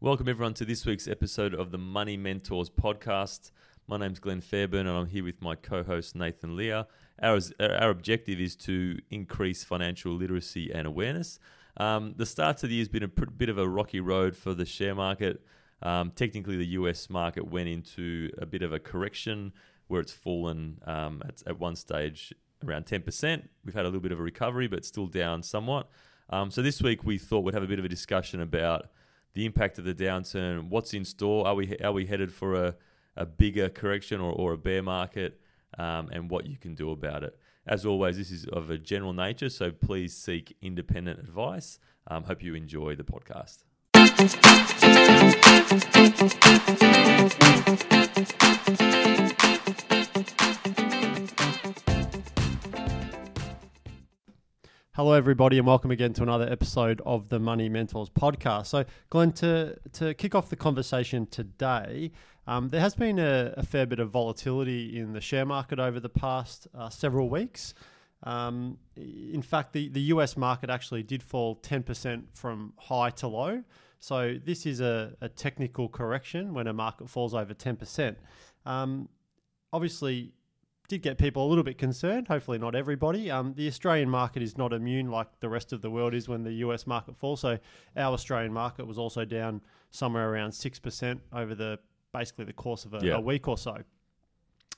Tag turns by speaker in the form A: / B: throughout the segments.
A: Welcome, everyone, to this week's episode of the Money Mentors podcast. My name's Glenn Fairburn, and I'm here with my co host, Nathan Lear. Our, our objective is to increase financial literacy and awareness. Um, the start of the year has been a pr- bit of a rocky road for the share market. Um, technically, the US market went into a bit of a correction where it's fallen um, at, at one stage around 10%. We've had a little bit of a recovery, but still down somewhat. Um, so this week we thought we'd have a bit of a discussion about the impact of the downturn, what's in store, are we are we headed for a, a bigger correction or, or a bear market, um, and what you can do about it. As always, this is of a general nature, so please seek independent advice. Um, hope you enjoy the podcast.
B: Hello, everybody, and welcome again to another episode of the Money Mentors podcast. So, Glenn, to, to kick off the conversation today, um, there has been a, a, fair bit of volatility in the share market over the past uh, several weeks. Um, in fact, the, the US market actually did fall 10% from high to low. So, this is a, a technical correction when a market falls over 10%. Um, obviously, did get people a little bit concerned. Hopefully, not everybody. Um, the Australian market is not immune like the rest of the world is when the US market falls. So, our Australian market was also down somewhere around six percent over the basically the course of a, yeah. a week or so.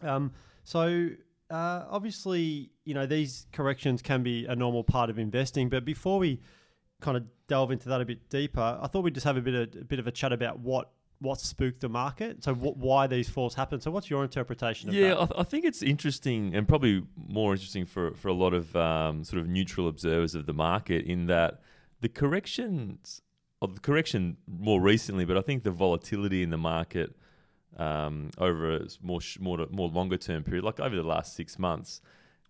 B: Um, so, uh, obviously, you know these corrections can be a normal part of investing. But before we kind of delve into that a bit deeper, I thought we'd just have a bit of a bit of a chat about what what spooked the market? So wh- why these falls happen? So what's your interpretation of
A: yeah,
B: that?
A: I, th- I, think it's interesting and probably more interesting for, for a lot of um, sort of neutral observers of the market in that the corrections, or the correction more recently, but I think the volatility in the market um, over a more, sh- more, more longer term period, like over the last six months,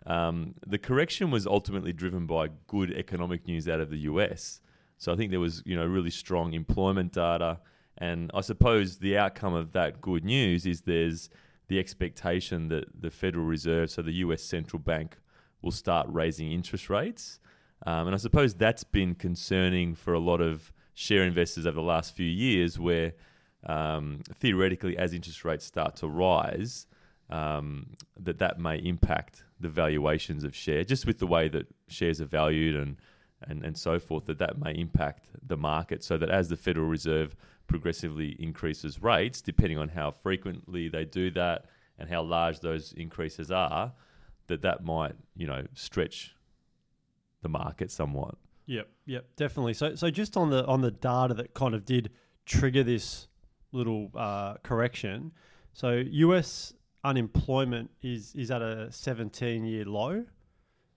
A: um, the correction was ultimately driven by good economic news out of the US. So I think there was, you know, really strong employment data and I suppose the outcome of that good news is there's the expectation that the Federal Reserve, so the US central bank, will start raising interest rates. Um, and I suppose that's been concerning for a lot of share investors over the last few years, where um, theoretically, as interest rates start to rise, um, that that may impact the valuations of share, just with the way that shares are valued and, and, and so forth, that that may impact the market. So that as the Federal Reserve progressively increases rates, depending on how frequently they do that and how large those increases are, that that might you know stretch the market somewhat.
B: Yep, yep, definitely. So, so just on the on the data that kind of did trigger this little uh, correction. So, U.S. unemployment is is at a 17 year low.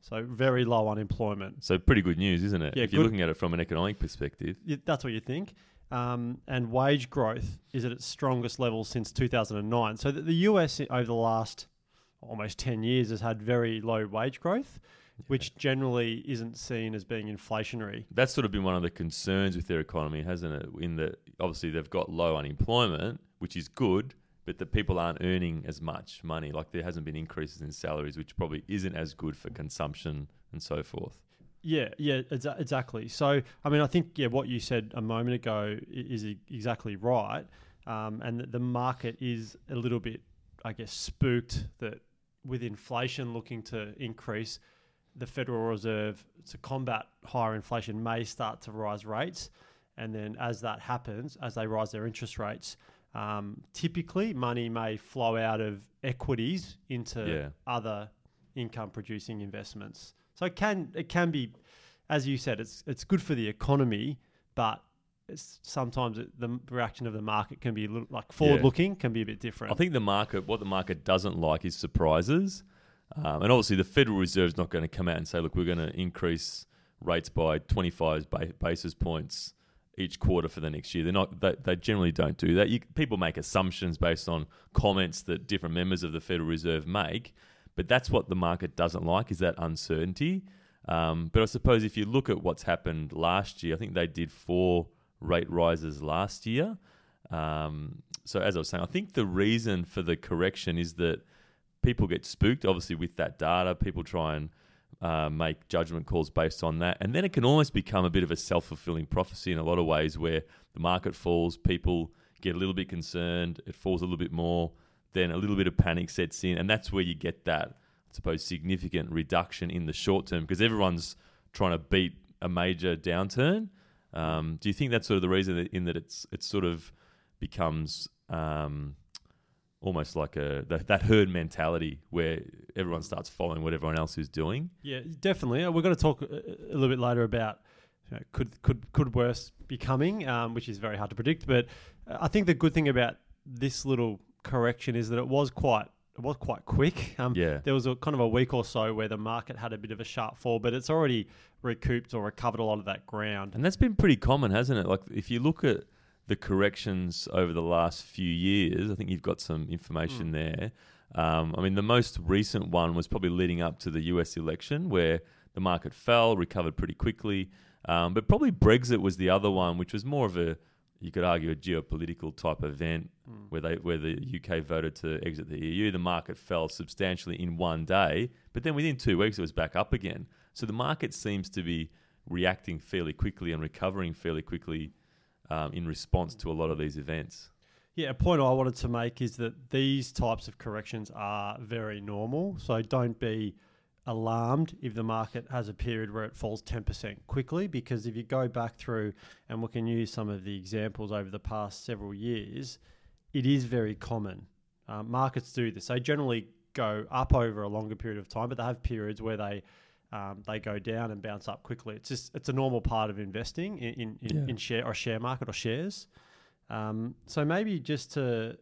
B: So very low unemployment.
A: So pretty good news, isn't it? Yeah, if you're looking at it from an economic perspective.
B: Yeah, that's what you think um, and wage growth is at its strongest level since 2009. So the, the US over the last almost 10 years has had very low wage growth, which generally isn't seen as being inflationary.
A: That's sort of been one of the concerns with their economy, hasn't it? In that obviously they've got low unemployment, which is good, but the people aren't earning as much money. Like there hasn't been increases in salaries, which probably isn't as good for consumption and so forth.
B: Yeah, yeah, exa- exactly. So, I mean, I think yeah, what you said a moment ago is exactly right, um, and the market is a little bit, I guess, spooked that with inflation looking to increase, the Federal Reserve to combat higher inflation may start to rise rates, and then as that happens, as they rise their interest rates, um, typically money may flow out of equities into yeah. other income producing investments. So it can it can be, as you said, it's it's good for the economy, but sometimes it, the reaction of the market can be a little, like forward yeah. looking can be a bit different.
A: I think the market, what the market doesn't like, is surprises, um, and obviously the Federal Reserve is not going to come out and say, look, we're going to increase rates by 25 ba- basis points each quarter for the next year. They're not. They, they generally don't do that. You, people make assumptions based on comments that different members of the Federal Reserve make. But that's what the market doesn't like is that uncertainty. Um, but I suppose if you look at what's happened last year, I think they did four rate rises last year. Um, so as I was saying, I think the reason for the correction is that people get spooked, obviously with that data. People try and uh, make judgment calls based on that. And then it can almost become a bit of a self fulfilling prophecy in a lot of ways where the market falls, people get a little bit concerned, it falls a little bit more, then a little bit of panic sets in. And that's where you get that, I suppose, significant reduction in the short term because everyone's trying to beat a major downturn. Um, do you think that's sort of the reason that, in that it's it's sort of becomes um, almost like a that, that herd mentality where everyone starts following what everyone else is doing?
B: Yeah, definitely. Uh, We're going to talk a, a little bit later about you know, could could could worse be coming, um, which is very hard to predict. But uh, I think the good thing about this little correction is that it was quite it was quite quick. Um,
A: Yeah.
B: there was a kind of a week or so where the market had a bit of a sharp fall, but it's already recouped or recovered a lot of that ground.
A: And that's been pretty common, hasn't it? Like if you look at the corrections over the last few years, I think you've got some information there. Um, I mean, the most recent one was probably leading up to the US election, where the market fell, recovered pretty quickly. Um, but probably Brexit was the other one, which was more of a, you could argue, a geopolitical type event where they where the UK voted to exit the EU. The market fell substantially in one day, but then within two weeks it was back up again. So the market seems to be reacting fairly quickly and recovering fairly quickly um, in response to a lot of these events.
B: Yeah, a point I wanted to make is that these types of corrections are very normal. So don't be alarmed if the market has a period where it falls 10% quickly, because if you go back through, and we can use some of the examples over the past several years, it is very common. Um, markets do this. They generally go up over a longer period of time, but they have periods where they um, they go down and bounce up quickly. It's just it's a normal part of investing in in, in,
A: Yeah.
B: in share or share market or shares. Um, so maybe just to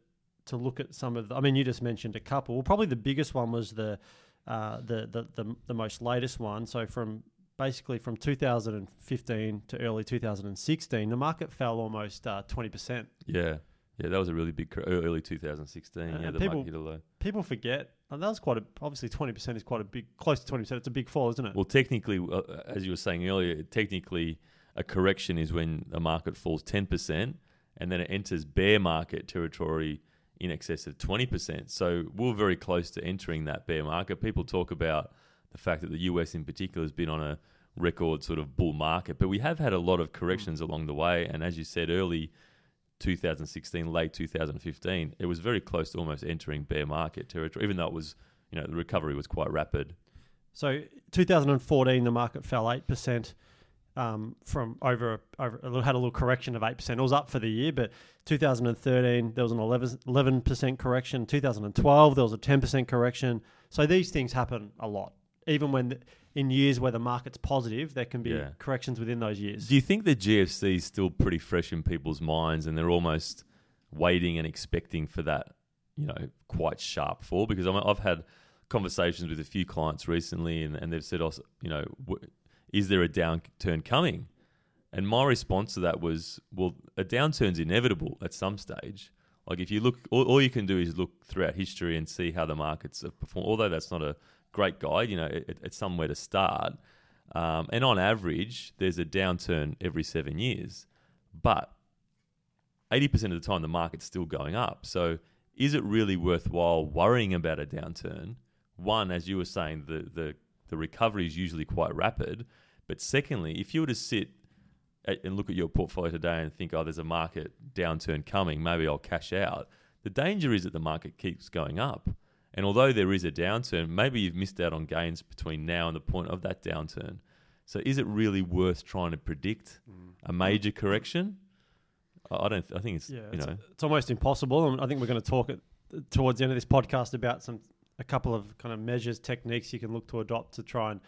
B: to look at some of the, I mean, you just mentioned a couple. Well, probably the biggest one was the uh, the, the the the most latest one. So from basically from 2015 to early 2016, the market fell almost uh, 20%.
A: Yeah, yeah, that was a really big cor- early 2016. yeah,
B: and
A: the
B: people-
A: market hit a low.
B: People forget. And that was quite a, obviously 20% is quite a big, close to 20%. It's a big fall, isn't it?
A: Well, technically, uh, as you were saying earlier, technically a correction is when a market falls 10% and then it enters bear market territory in excess of 20%. So we're very close to entering that bear market. People talk about the fact that the US in particular has been on a record sort of bull market, but we have had a lot of corrections along the way. And as you said, early 2016, late 2015, it was very close to almost entering bear market territory, even though it was, you know, the recovery was quite rapid.
B: So 2014, the market fell 8%. Um, from over, over had a little correction of 8%. It was up for the year, but 2013 there was an 11 11% correction. 2012 there was a 10% correction. So these things happen a lot. Even when in years where the market's positive, there can be
A: Yeah.
B: corrections within those years.
A: Do you think the GFC is still pretty fresh in people's minds and they're almost waiting and expecting for that, you know, quite sharp fall? Because I mean, I've had conversations with a few clients recently and, and they've said, oh, also, you know, is there a downturn coming? And my response to that was, well, a downturn's inevitable at some stage. Like if you look, all, all you can do is look throughout history and see how the markets have performed. Although that's not a great guide, you know, it, it's somewhere to start. Um, and on average, there's a downturn every seven years, but 80% of the time the market's still going up. So is it really worthwhile worrying about a downturn? One, as you were saying, the, the, the recovery is usually quite rapid. But secondly, if you were to sit and look at your portfolio today and think, oh, there's a market downturn coming, maybe I'll cash out. The danger is that the market keeps going up. And although there is a downturn, maybe you've missed out on gains between now and the point of that downturn. So is it really worth trying to predict mm. a major correction? I don't. I think it's
B: Yeah,
A: you
B: it's,
A: know
B: it's almost impossible. And I think we're going to talk it towards the end of this podcast about some a couple of kind of measures, techniques you can look to adopt to try and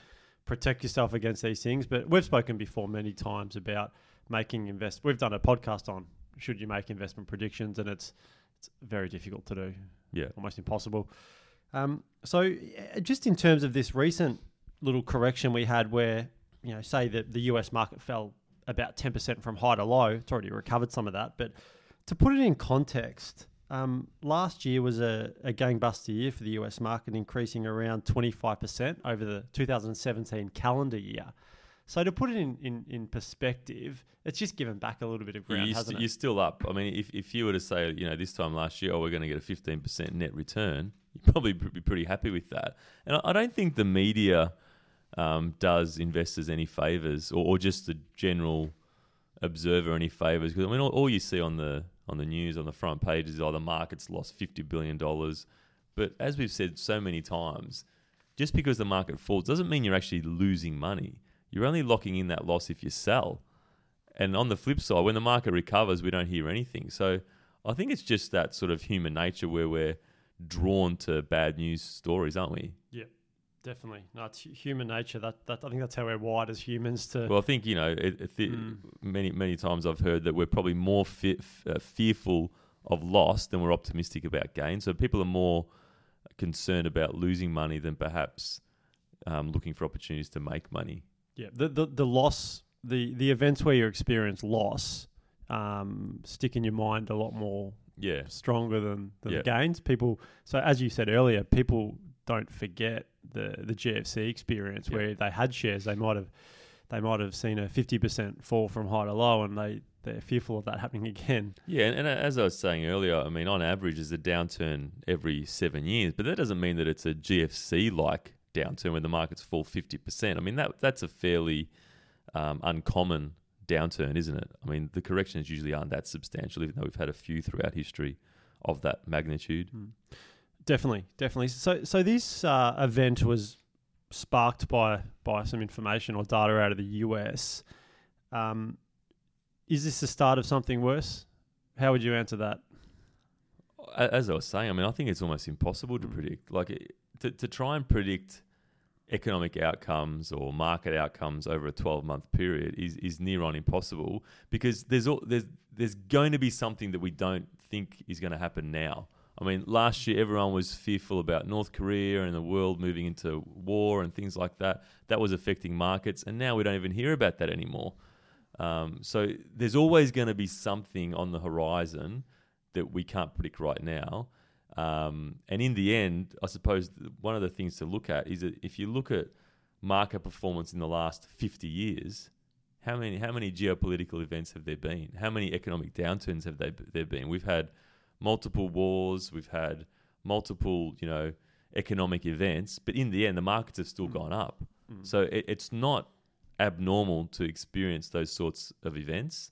B: protect yourself against these things. But we've spoken before many times about making invest. We've done a podcast on should you make investment predictions, and it's it's very difficult to do,
A: yeah
B: almost impossible. Um, so just in terms of this recent little correction we had, where you know, say that the US market fell about ten percent from high to low, it's already recovered some of that, but to put it in context, um, last year was a, a gangbuster year for the US market, increasing around 25% over the 2017 calendar year. So to put it in, in, in perspective, it's just given back a little bit of ground,
A: you're,
B: hasn't
A: st-
B: it?
A: you're still up. I mean, if, if you were to say, you know, this time last year, oh, we're going to get a 15% net return, you'd probably be pretty happy with that. And I, I don't think the media um, does investors any favors, or, or just the general observer any favors. Because I mean, all, all you see on the on the news on the front pages is, oh, the market's lost fifty billion dollars. But as we've said so many times, just because the market falls doesn't mean you're actually losing money. You're only locking in that loss if you sell. And on the flip side, when the market recovers, we don't hear anything. So I think it's just that sort of human nature where we're drawn to bad news stories, aren't we?
B: Yeah, definitely. No, it's human nature. That, that I think that's how we're wired as humans to.
A: Well, I think you know, it, it, th-
B: Mm.
A: many many times I've heard that we're probably more fe- f- uh, fearful of loss than we're optimistic about gain. So people are more concerned about losing money than perhaps um, looking for opportunities to make money.
B: Yeah, the, the the loss, the the events where you experience loss, um, stick in your mind a lot more
A: Yeah,
B: stronger than, than
A: Yeah.
B: the gains. People, so as you said earlier, people don't forget the the GFC experience
A: Yeah.
B: where they had shares. They might have they might have seen a fifty percent fall from high to low, and they they're fearful of that happening again.
A: yeah, and, and as I was saying earlier, I mean, on average, is a downturn every seven years, but that doesn't mean that it's a GFC like downturn when the markets fall fifty percent. I mean, that that's a fairly um, uncommon downturn, isn't it? I mean, the corrections usually aren't that substantial, even though we've had a few throughout history of that magnitude.
B: Definitely, definitely. So, so this uh, event was sparked by by some information or data out of the US. Um, is this the start of something worse? How would you answer that?
A: As I was saying, I mean, I think it's almost impossible to
B: Mm.
A: predict. Like it- to to try and predict economic outcomes or market outcomes over a 12 month period is, is near on impossible because there's all, there's there's going to be something that we don't think is going to happen now. I mean, last year everyone was fearful about North Korea and the world moving into war and things like that. That was affecting markets, and now we don't even hear about that anymore. Um, so there's always going to be something on the horizon that we can't predict right now. Um, and in the end, I suppose one of the things to look at is that if you look at market performance in the last 50 years, how many how many geopolitical events have there been? How many economic downturns have they, there been? We've had multiple wars, we've had multiple you know economic events, but in the end, the markets have still gone up. So it, it's not abnormal to experience those sorts of events.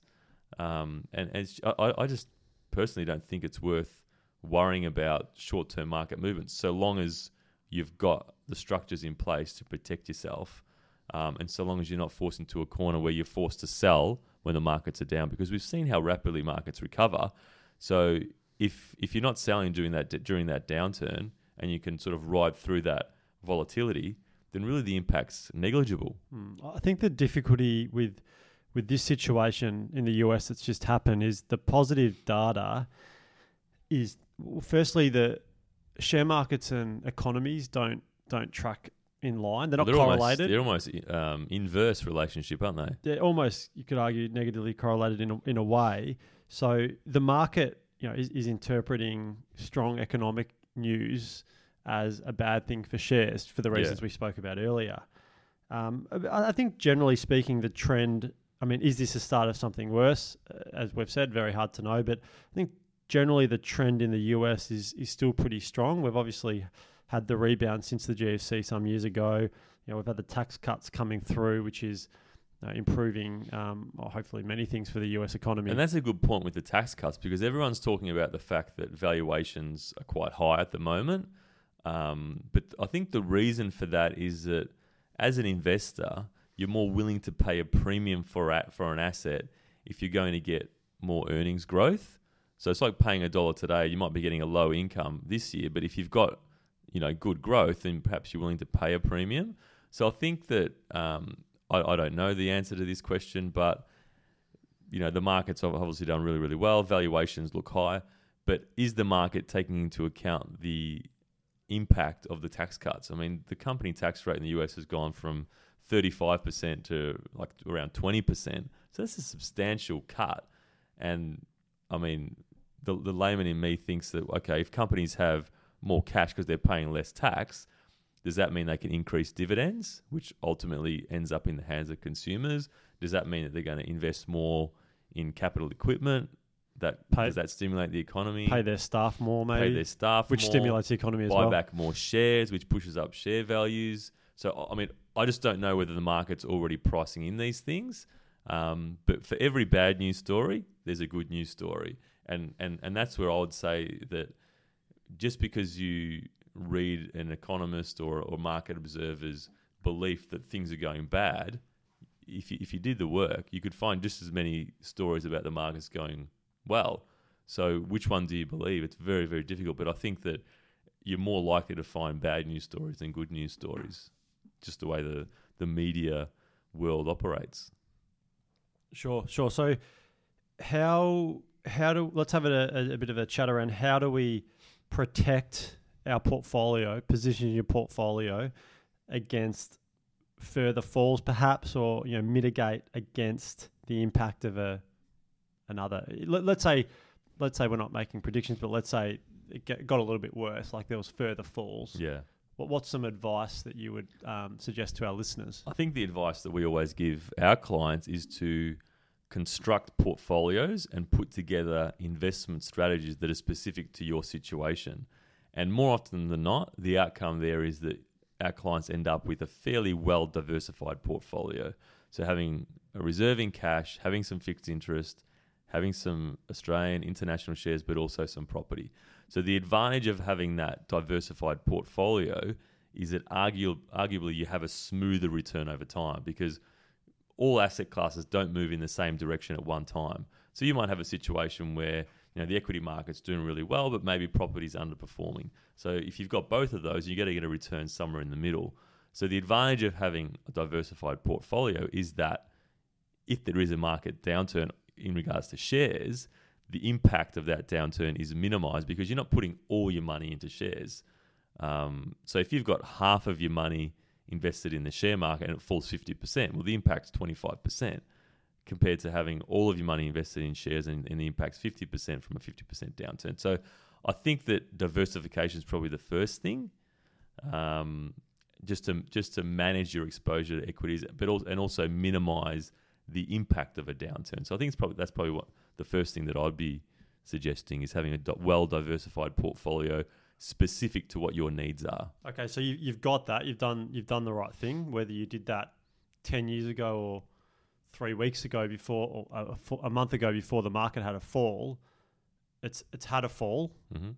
A: Um, and and I, I just personally don't think it's worth worrying about short term market movements so long as you've got the structures in place to protect yourself. Um, and so long as you're not forced into a corner where you're forced to sell when the markets are down, because we've seen how rapidly markets recover. So if if you're not selling during that during that downturn, and you can sort of ride through that volatility, then really the impact's negligible.
B: Mm. I think the difficulty with with this situation in the US that's just happened is the positive data is well, firstly the share markets and economies don't don't track in line. They're not
A: they're
B: correlated.
A: Almost, they're almost um, inverse relationship, aren't they?
B: they're almost you could argue negatively correlated in a, in a way. So the market, you know, is, is interpreting strong economic news as a bad thing for shares for the
A: Yeah.
B: reasons we spoke about earlier. Um, I, I think generally speaking, the trend. I mean, is this a start of something worse? Uh, As we've said, very hard to know. But I think generally the trend in the US is is still pretty strong. We've obviously had the rebound since the GFC some years ago. You know, we've had the tax cuts coming through, which is uh, improving, um, hopefully, many things for the US economy.
A: And that's a good point with the tax cuts because everyone's talking about the fact that valuations are quite high at the moment. Um, but I think the reason for that is that as an investor, you're more willing to pay a premium for a, for an asset if you're going to get more earnings growth. So it's like paying a dollar today. You might be getting a low income this year, but if you've got you know good growth, then perhaps you're willing to pay a premium. So I think that um, I, I don't know the answer to this question, but you know the market's ob- obviously done really really well. Valuations look high, but is the market taking into account the impact of the tax cuts? I mean, the company tax rate in the US has gone from 35% to like around 20%. So that's a substantial cut. And I mean, the, the layman in me thinks that, okay, if companies have more cash because they're paying less tax, does that mean they can increase dividends, which ultimately ends up in the hands of consumers? Does that mean that they're going to invest more in capital equipment? That
B: Pay-
A: does that stimulate the economy?
B: pay their staff more, maybe.
A: Pay their staff,
B: which
A: more,
B: stimulates the economy as
A: buy
B: well.
A: back more shares, which pushes up share values. So I mean, I just don't know whether the market's already pricing in these things. Um, but for every bad news story, there's a good news story, and and and that's where I would say that just because you read an economist or or market observer's belief that things are going bad, if you, if you did the work, you could find just as many stories about the markets going well. So which one do you believe? It's very very difficult. But I think that you're more likely to find bad news stories than good news stories, just the way the the media world operates.
B: Sure, sure. So, how how do let's have a, a, a bit of a chat around how do we protect our portfolio, position your portfolio against further falls, perhaps, or you know mitigate against the impact of a another. Let, let's say, let's say we're not making predictions, but let's say it get- got a little bit worse, like there was further falls.
A: Yeah.
B: What, what's some advice that you would um, suggest to our listeners?
A: I think the advice that we always give our clients is to construct portfolios and put together investment strategies that are specific to your situation. And more often than not, the outcome there is that our clients end up with a fairly well diversified portfolio. So having a reserve in cash, having some fixed interest, having some Australian international shares, but also some property. So the advantage of having that diversified portfolio is that argu- arguably you have a smoother return over time because all asset classes don't move in the same direction at one time. So you might have a situation where you know the equity market's doing really well, but maybe property's underperforming. So if you've got both of those, you're going to get a return somewhere in the middle. So the advantage of having a diversified portfolio is that if there is a market downturn in regards to shares, the impact of that downturn is minimized because you're not putting all your money into shares. Um, so if you've got half of your money invested in the share market and it falls 50%, well, the impact's 25% compared to having all of your money invested in shares and, and the impact's 50% from a 50% downturn. So I think that diversification is probably the first thing. Um, just to just to manage your exposure to equities, but also, and also minimize the impact of a downturn. So I think it's probably that's probably what the first thing that I'd be suggesting is having a well diversified portfolio specific to what your needs are.
B: Okay, so you, you've got that. You've done you've done the right thing. Whether you did that ten years ago or three weeks ago before, or a, a month ago before the market had a fall, it's it's had a fall.
A: Mm-hmm.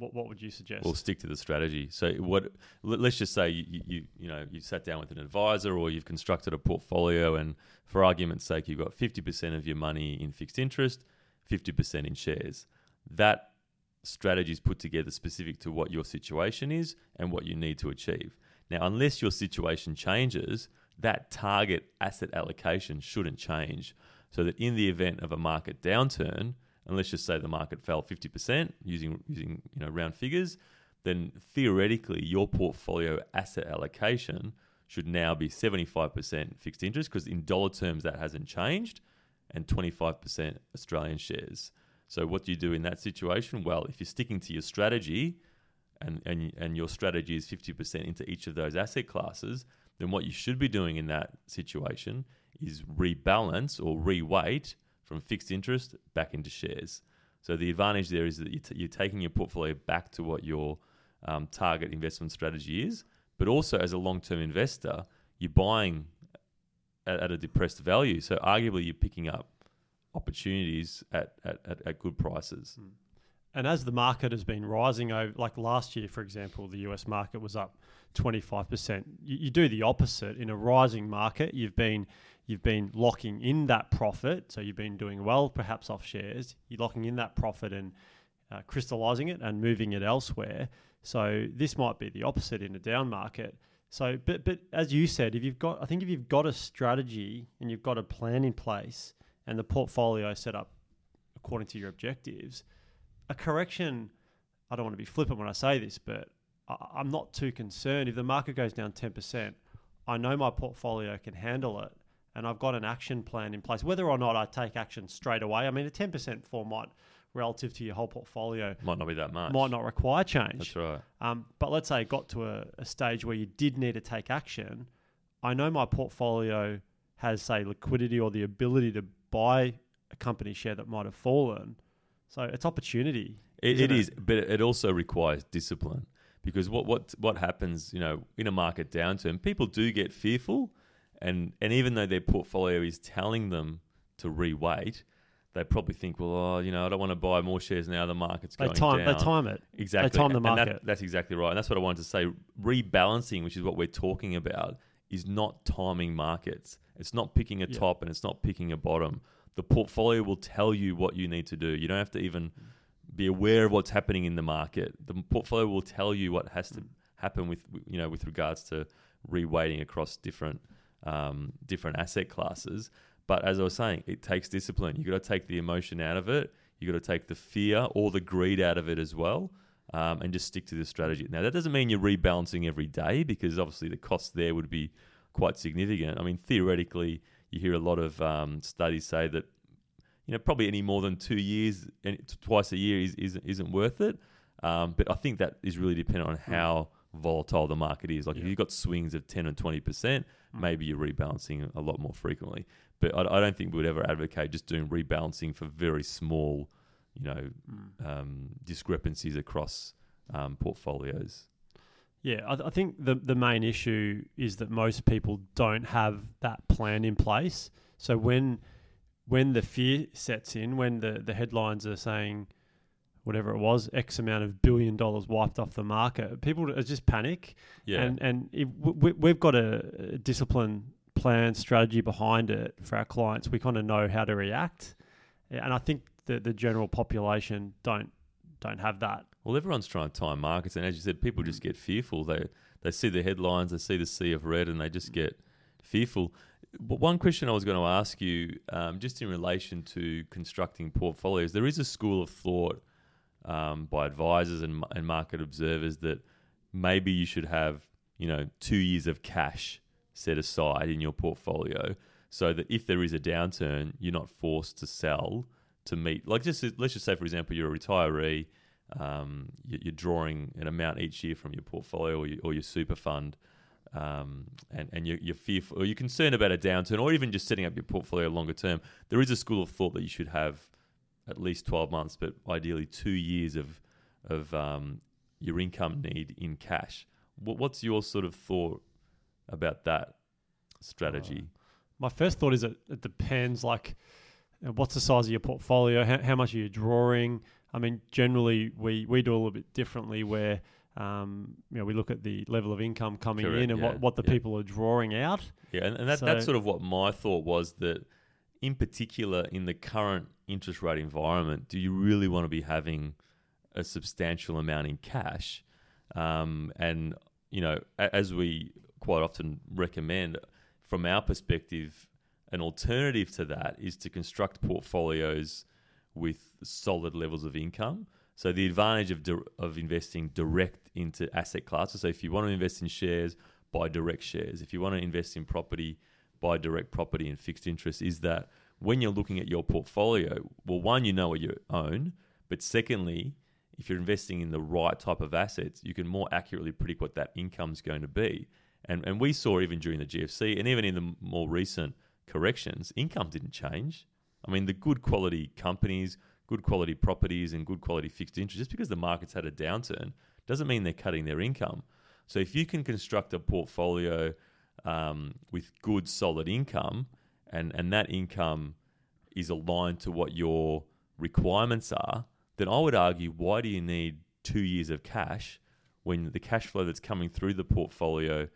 B: What what would you suggest?
A: Well, stick to the strategy. So what? let- Let's just say you, you you you know you sat down with an advisor or you've constructed a portfolio, and for argument's sake, you've got fifty percent of your money in fixed interest, fifty percent in shares. That strategy is put together specific to what your situation is and what you need to achieve. Now, unless your situation changes, that target asset allocation shouldn't change. So that in the event of a market downturn, and let's just say the market fell 50% using using you know round figures, then theoretically your portfolio asset allocation should now be 75% fixed interest because in dollar terms that hasn't changed and 25% Australian shares. So what do you do in that situation? Well, if you're sticking to your strategy and and and your strategy is 50% into each of those asset classes, then what you should be doing in that situation is rebalance or reweight from fixed interest back into shares. So the advantage there is that you're, t- you're taking your portfolio back to what your um, target investment strategy is, but also as a long-term investor, you're buying at, at a depressed value. So arguably, you're picking up opportunities at, at, at, at good prices.
B: And as the market has been rising over, like last year, for example, the US market was up 25%. You, you do the opposite. In a rising market, you've been you've been locking in that profit. So you've been doing well, perhaps off shares. You're locking in that profit and uh, crystallizing it and moving it elsewhere. So this might be the opposite in a down market. So, but but as you said, if you've got, I think if you've got a strategy and you've got a plan in place and the portfolio set up according to your objectives, a correction. I don't want to be flippant when I say this, but I, I'm not too concerned if the market goes down ten percent. I know my portfolio can handle it, and I've got an action plan in place. Whether or not I take action straight away, I mean, a ten percent fall might, relative to your whole portfolio,
A: Might not be that much.
B: might not require change.
A: That's right.
B: Um, but let's say it got to a, a stage where you did need to take action. I know my portfolio has, say, liquidity or the ability to buy a company share that might have fallen. So it's opportunity.
A: It, it
B: it?
A: is, but it also requires discipline because what what what happens, you know, in a market downturn, people do get fearful, and and even though their portfolio is telling them to reweight, they probably think, well, oh, you know, I don't want to buy more shares now. The market's
B: They
A: going
B: time
A: down.
B: they time it.
A: Exactly.
B: They time the
A: And that-
B: market.
A: that's exactly right. And that's what I wanted to say. Rebalancing, which is what we're talking about, is not timing markets. It's not picking a
B: Yeah.
A: top and it's not picking a bottom. The portfolio will tell you what you need to do. You don't have to even be aware of what's happening in the market. The portfolio will tell you what has to happen with you know with regards to reweighting across different um, different asset classes. But as I was saying, it takes discipline. You got to take the emotion out of it. You got to take the fear or the greed out of it as well, um, and just stick to the strategy. Now that doesn't mean you're rebalancing every day because obviously the cost there would be quite significant. I mean, theoretically, you hear a lot of um, studies say that you know probably any more than two years, and twice a year is, isn't isn't worth it. Um, but I think that is really dependent on how volatile the market is. Like if you've got swings of ten and twenty percent, maybe you're rebalancing a lot more frequently. But I, I don't think we would ever advocate just doing rebalancing for very small, you know, um, discrepancies across um, portfolios.
B: Yeah, I, I think the the main issue is that most people don't have that plan in place. So when when the fear sets in, when the, the headlines are saying whatever it was, X amount of billion dollars wiped off the market, people are just panic.
A: Yeah,
B: And and if we, we've got a, a discipline plan strategy behind it for our clients. We kind of know how to react, and I think the the general population don't don't have that.
A: Well, everyone's trying to time markets, and as you said, people just get fearful. They they see the headlines, they see the sea of red, and they just get fearful. But one question I was going to ask you, um, just in relation to constructing portfolios, there is a school of thought um, by advisors and, and market observers that maybe you should have, you know, two years of cash set aside in your portfolio, so that if there is a downturn, you're not forced to sell to meet. Like, just let's just say, for example, you're a retiree um, you- you're drawing an amount each year from your portfolio or your, or your super fund, um, and, and you're, you're fearful or you're concerned about a downturn, or even just setting up your portfolio longer term, there is a school of thought that you should have at least 12 months, but ideally two years of, of um, your income need in cash. What, what's your sort of thought about that strategy?
B: My first thought is it depends. Like, uh, what's the size of your portfolio? How, how much are you drawing? I mean, generally, we, we do a little bit differently where, um, you know, we look at the level of income coming
A: Correct,
B: in and
A: yeah,
B: what, what the
A: yeah.
B: people are drawing out.
A: Yeah, and, and that,
B: So-
A: that's sort of what my thought was that, in particular, in the current interest rate environment, do you really want to be having a substantial amount in cash? Um, and, you know, as we quite often recommend, from our perspective, an alternative to that is to construct portfolios with solid levels of income. So the advantage of di- of investing direct into asset classes. So if you want to invest in shares, buy direct shares. If you want to invest in property, buy direct property and fixed interest. Is that when you're looking at your portfolio? Well, one, you know what you own, but secondly, if you're investing in the right type of assets, you can more accurately predict what that income is going to be. And and we saw even during the GFC and even in the more recent corrections, income didn't change. I mean, the good quality companies, good quality properties, and good quality fixed interest, just because the market's had a downturn, doesn't mean they're cutting their income. So if you can construct a portfolio um, with good, solid income, and, and that income is aligned to what your requirements are, then I would argue why do you need two years of cash when the cash flow that's coming through the portfolio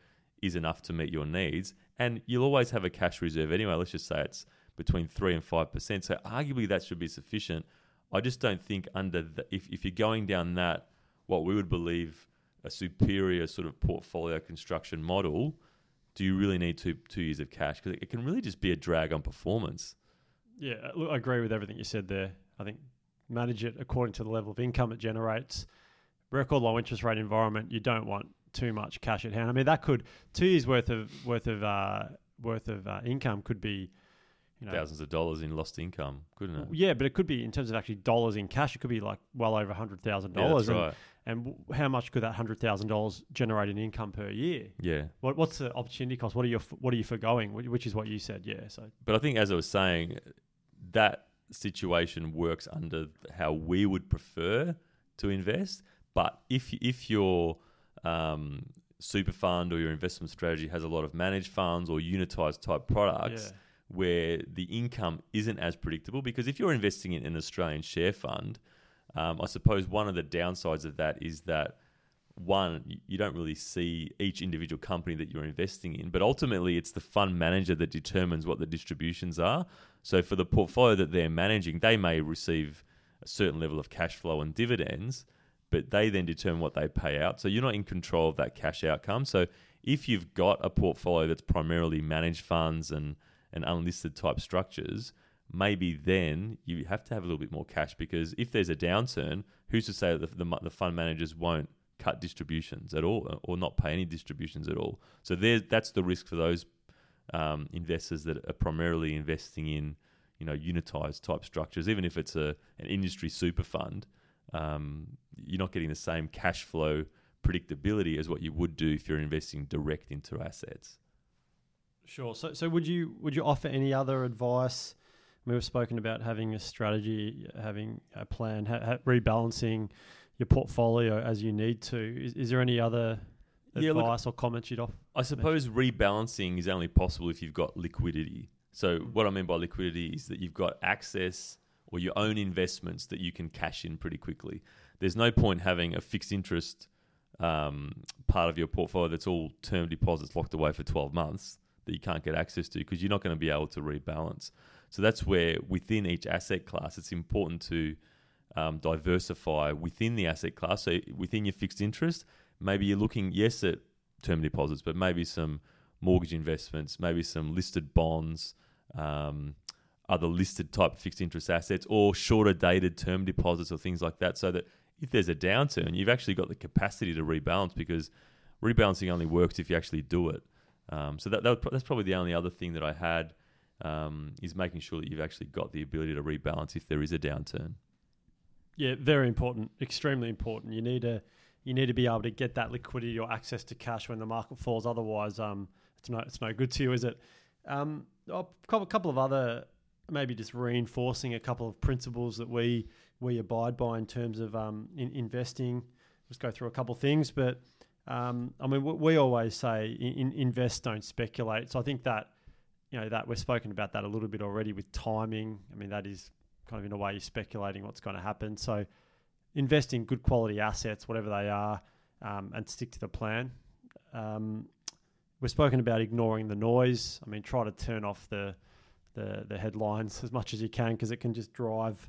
A: is enough to meet your needs? And you'll always have a cash reserve anyway. Let's just say it's between three and five percent. So arguably that should be sufficient. I just don't think under the, if if you're going down that what we would believe a superior sort of portfolio construction model, do you really need two two years of cash? Because it can really just be a drag on performance.
B: Yeah, uh, look, I agree with everything you said there. I think manage it according to the level of income it generates. Record low interest rate environment, you don't want too much cash at hand. I mean, that could two years worth of worth of uh, worth of uh, income could be, you know,
A: Thousands of dollars in lost income, couldn't it?
B: yeah, but it could be in terms of actually dollars in cash. It could be like well over hundred thousand
A: Yeah,
B: dollars.
A: right.
B: And how much could that hundred thousand dollars generate in income per year?
A: Yeah.
B: What, what's the opportunity cost? What are you what are you foregoing? Which is what you said. Yeah. So
A: But I think, as I was saying, that situation works under how we would prefer to invest. But if if you're um, super fund or your investment strategy has a lot of managed funds or unitized type products
B: Yeah.
A: where the income isn't as predictable. Because if you're investing in an Australian share fund, um, I suppose one of the downsides of that is that one, you don't really see each individual company that you're investing in, but ultimately it's the fund manager that determines what the distributions are. So for the portfolio that they're managing, they may receive a certain level of cash flow and dividends, but they then determine what they pay out. So you're not in control of that cash outcome. So if you've got a portfolio that's primarily managed funds and, and unlisted type structures, maybe then you have to have a little bit more cash because if there's a downturn, who's to say that the, the, the fund managers won't cut distributions at all or not pay any distributions at all? So there's, that's the risk for those um, investors that are primarily investing in you know unitized type structures, even if it's a an industry super fund, um, you're not getting the same cash flow predictability as what you would do if you're investing direct into assets.
B: Sure. So, so would you would you offer any other advice? I mean, we've spoken about having a strategy, having a plan, ha- ha- rebalancing your portfolio as you need to. Is, is there any other
A: Yeah, look-
B: advice or comments you'd offer?
A: I suppose rebalancing is only possible if you've got liquidity. So what I mean by liquidity is that you've got access or your own investments that you can cash in pretty quickly. There's no point having a fixed interest um, part of your portfolio that's all term deposits locked away for 12 months that you can't get access to because you're not going to be able to rebalance. So that's where within each asset class, it's important to um, diversify within the asset class. So within your fixed interest, maybe you're looking yes at term deposits, but maybe some mortgage investments, maybe some listed bonds, um, other listed type fixed interest assets, or shorter dated term deposits or things like that. So that if there's a downturn, you've actually got the capacity to rebalance because rebalancing only works if you actually do it. Um, so that, that that's probably the only other thing that I had um, is making sure that you've actually got the ability to rebalance if there is a downturn.
B: Yeah, very important, extremely important. You need to you need to be able to get that liquidity or access to cash when the market falls. Otherwise, um, it's no it's no good to you, is it? Um, a couple couple of other maybe just reinforcing a couple of principles that we we abide by in terms of um, in, investing. Just go through a couple of things, but um, I mean, we, always say in, in, invest, don't speculate. So I think that you know that we've spoken about that a little bit already with timing. I mean, that is kind of in a way you're speculating what's going to happen. So invest in good quality assets, whatever they are, um, and stick to the plan. Um, we've spoken about ignoring the noise. I mean, try to turn off the the, the headlines as much as you can because it can just drive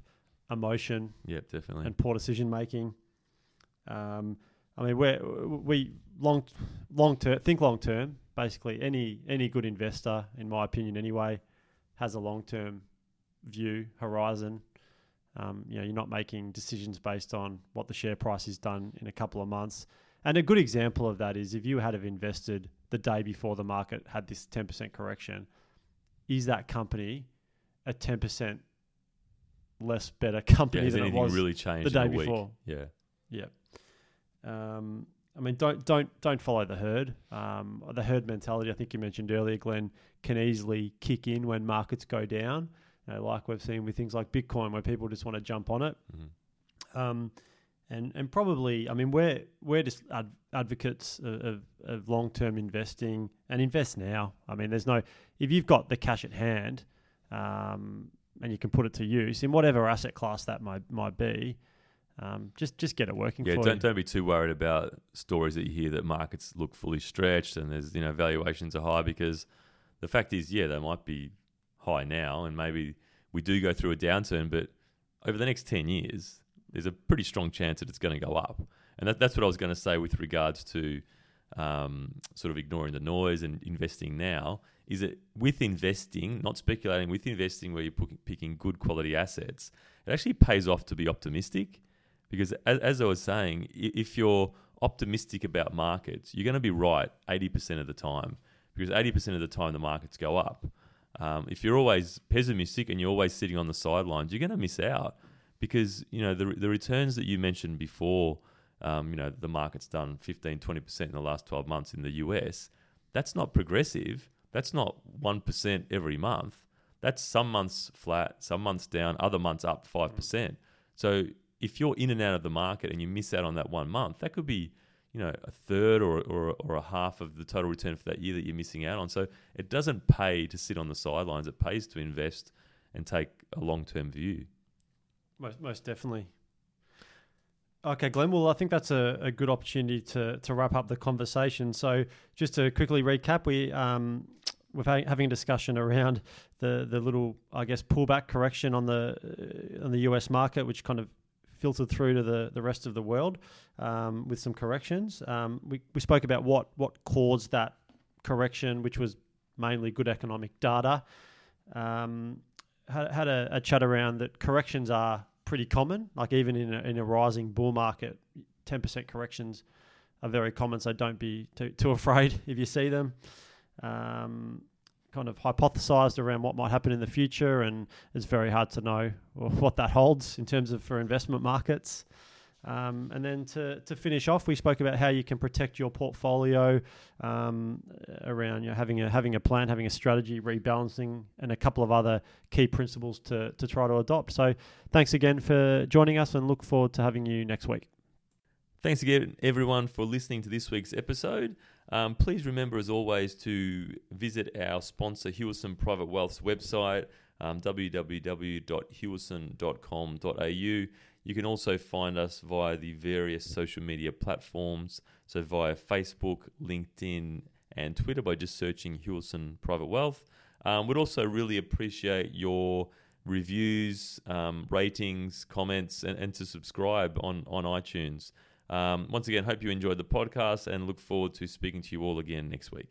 B: emotion
A: Yep, definitely.
B: and poor decision making. Um, I mean, we we long long term think long term. Basically, any any good investor, in my opinion, anyway, has a long term view horizon. Um, you know, you're not making decisions based on what the share price has done in a couple of months. And a good example of that is if you had have invested the day before the market had this 10% correction, is that company a 10% less better company
A: has
B: than it was
A: really changed
B: the day
A: week?
B: before?
A: Yeah.
B: Yeah. Um, I mean, don't don't don't follow the herd. Um, the herd mentality, I think you mentioned earlier, Glenn, can easily kick in when markets go down, you know, like we've seen with things like Bitcoin, where people just want to jump on it.
A: Mhm.
B: Um, and and probably, I mean, we're we're just ad- advocates of, of, of long term investing and invest now. I mean, there's no if you've got the cash at hand, um, and you can put it to use in whatever asset class that might might be. Um, just just get it working
A: Yeah,
B: for
A: don't
B: you.
A: don't be too worried about stories that you hear that markets look fully stretched and there's you know valuations are high because the fact is, yeah, they might be high now and maybe we do go through a downturn, but over the next ten years, there's a pretty strong chance that it's going to go up. And that, that's what I was going to say with regards to um, sort of ignoring the noise and investing now. Is that with investing, not speculating, with investing where you're picking- picking good quality assets, it actually pays off to be optimistic because as, as I was saying, if you're optimistic about markets, you're going to be right 80% of the time because 80% of the time the markets go up. Um, if you're always pessimistic and you're always sitting on the sidelines, you're going to miss out because you know the, the returns that you mentioned before. Um, you know the market's done 15, 20% in the last 12 months in the US. That's not progressive. That's not 1% every month. That's some months flat, some months down, other months up 5%. So if you're in and out of the market and you miss out on that one month, that could be, you know a third or, or or a half of the total return for that year that you're missing out on. So it doesn't pay to sit on the sidelines. It pays to invest and take a long term view.
B: Most, most definitely. Okay, Glenn. Well, I think that's a, a good opportunity to, to wrap up the conversation. So, just to quickly recap, we um, we're having a discussion around the the little, I guess, pullback correction on the uh, on the US market, which kind of filtered through to the, the rest of the world um, with some corrections. Um, we we spoke about what what caused that correction, which was mainly good economic data. Um, had, had a, a chat around that corrections are pretty common. Like even in a, in a rising bull market, ten percent corrections are very common. So don't be too, too afraid if you see them. Um, kind of hypothesized around what might happen in the future, and it's very hard to know what that holds in terms of for investment markets. Um, and then to, to finish off, we spoke about how you can protect your portfolio um, around you know, having a having a plan, having a strategy, rebalancing, and a couple of other key principles to to try to adopt. So, thanks again for joining us, and look forward to having you next week.
A: Thanks again, everyone, for listening to this week's episode. Um, please remember, as always, to visit our sponsor, Hewison Private Wealth's website, um, www.hewison.com.au. You can also find us via the various social media platforms, so via Facebook, LinkedIn, and Twitter by just searching Hewison Private Wealth. Um, we'd also really appreciate your reviews, um, ratings, comments, and, and, to subscribe on, on iTunes. Um, once again, hope you enjoyed the podcast and look forward to speaking to you all again next week.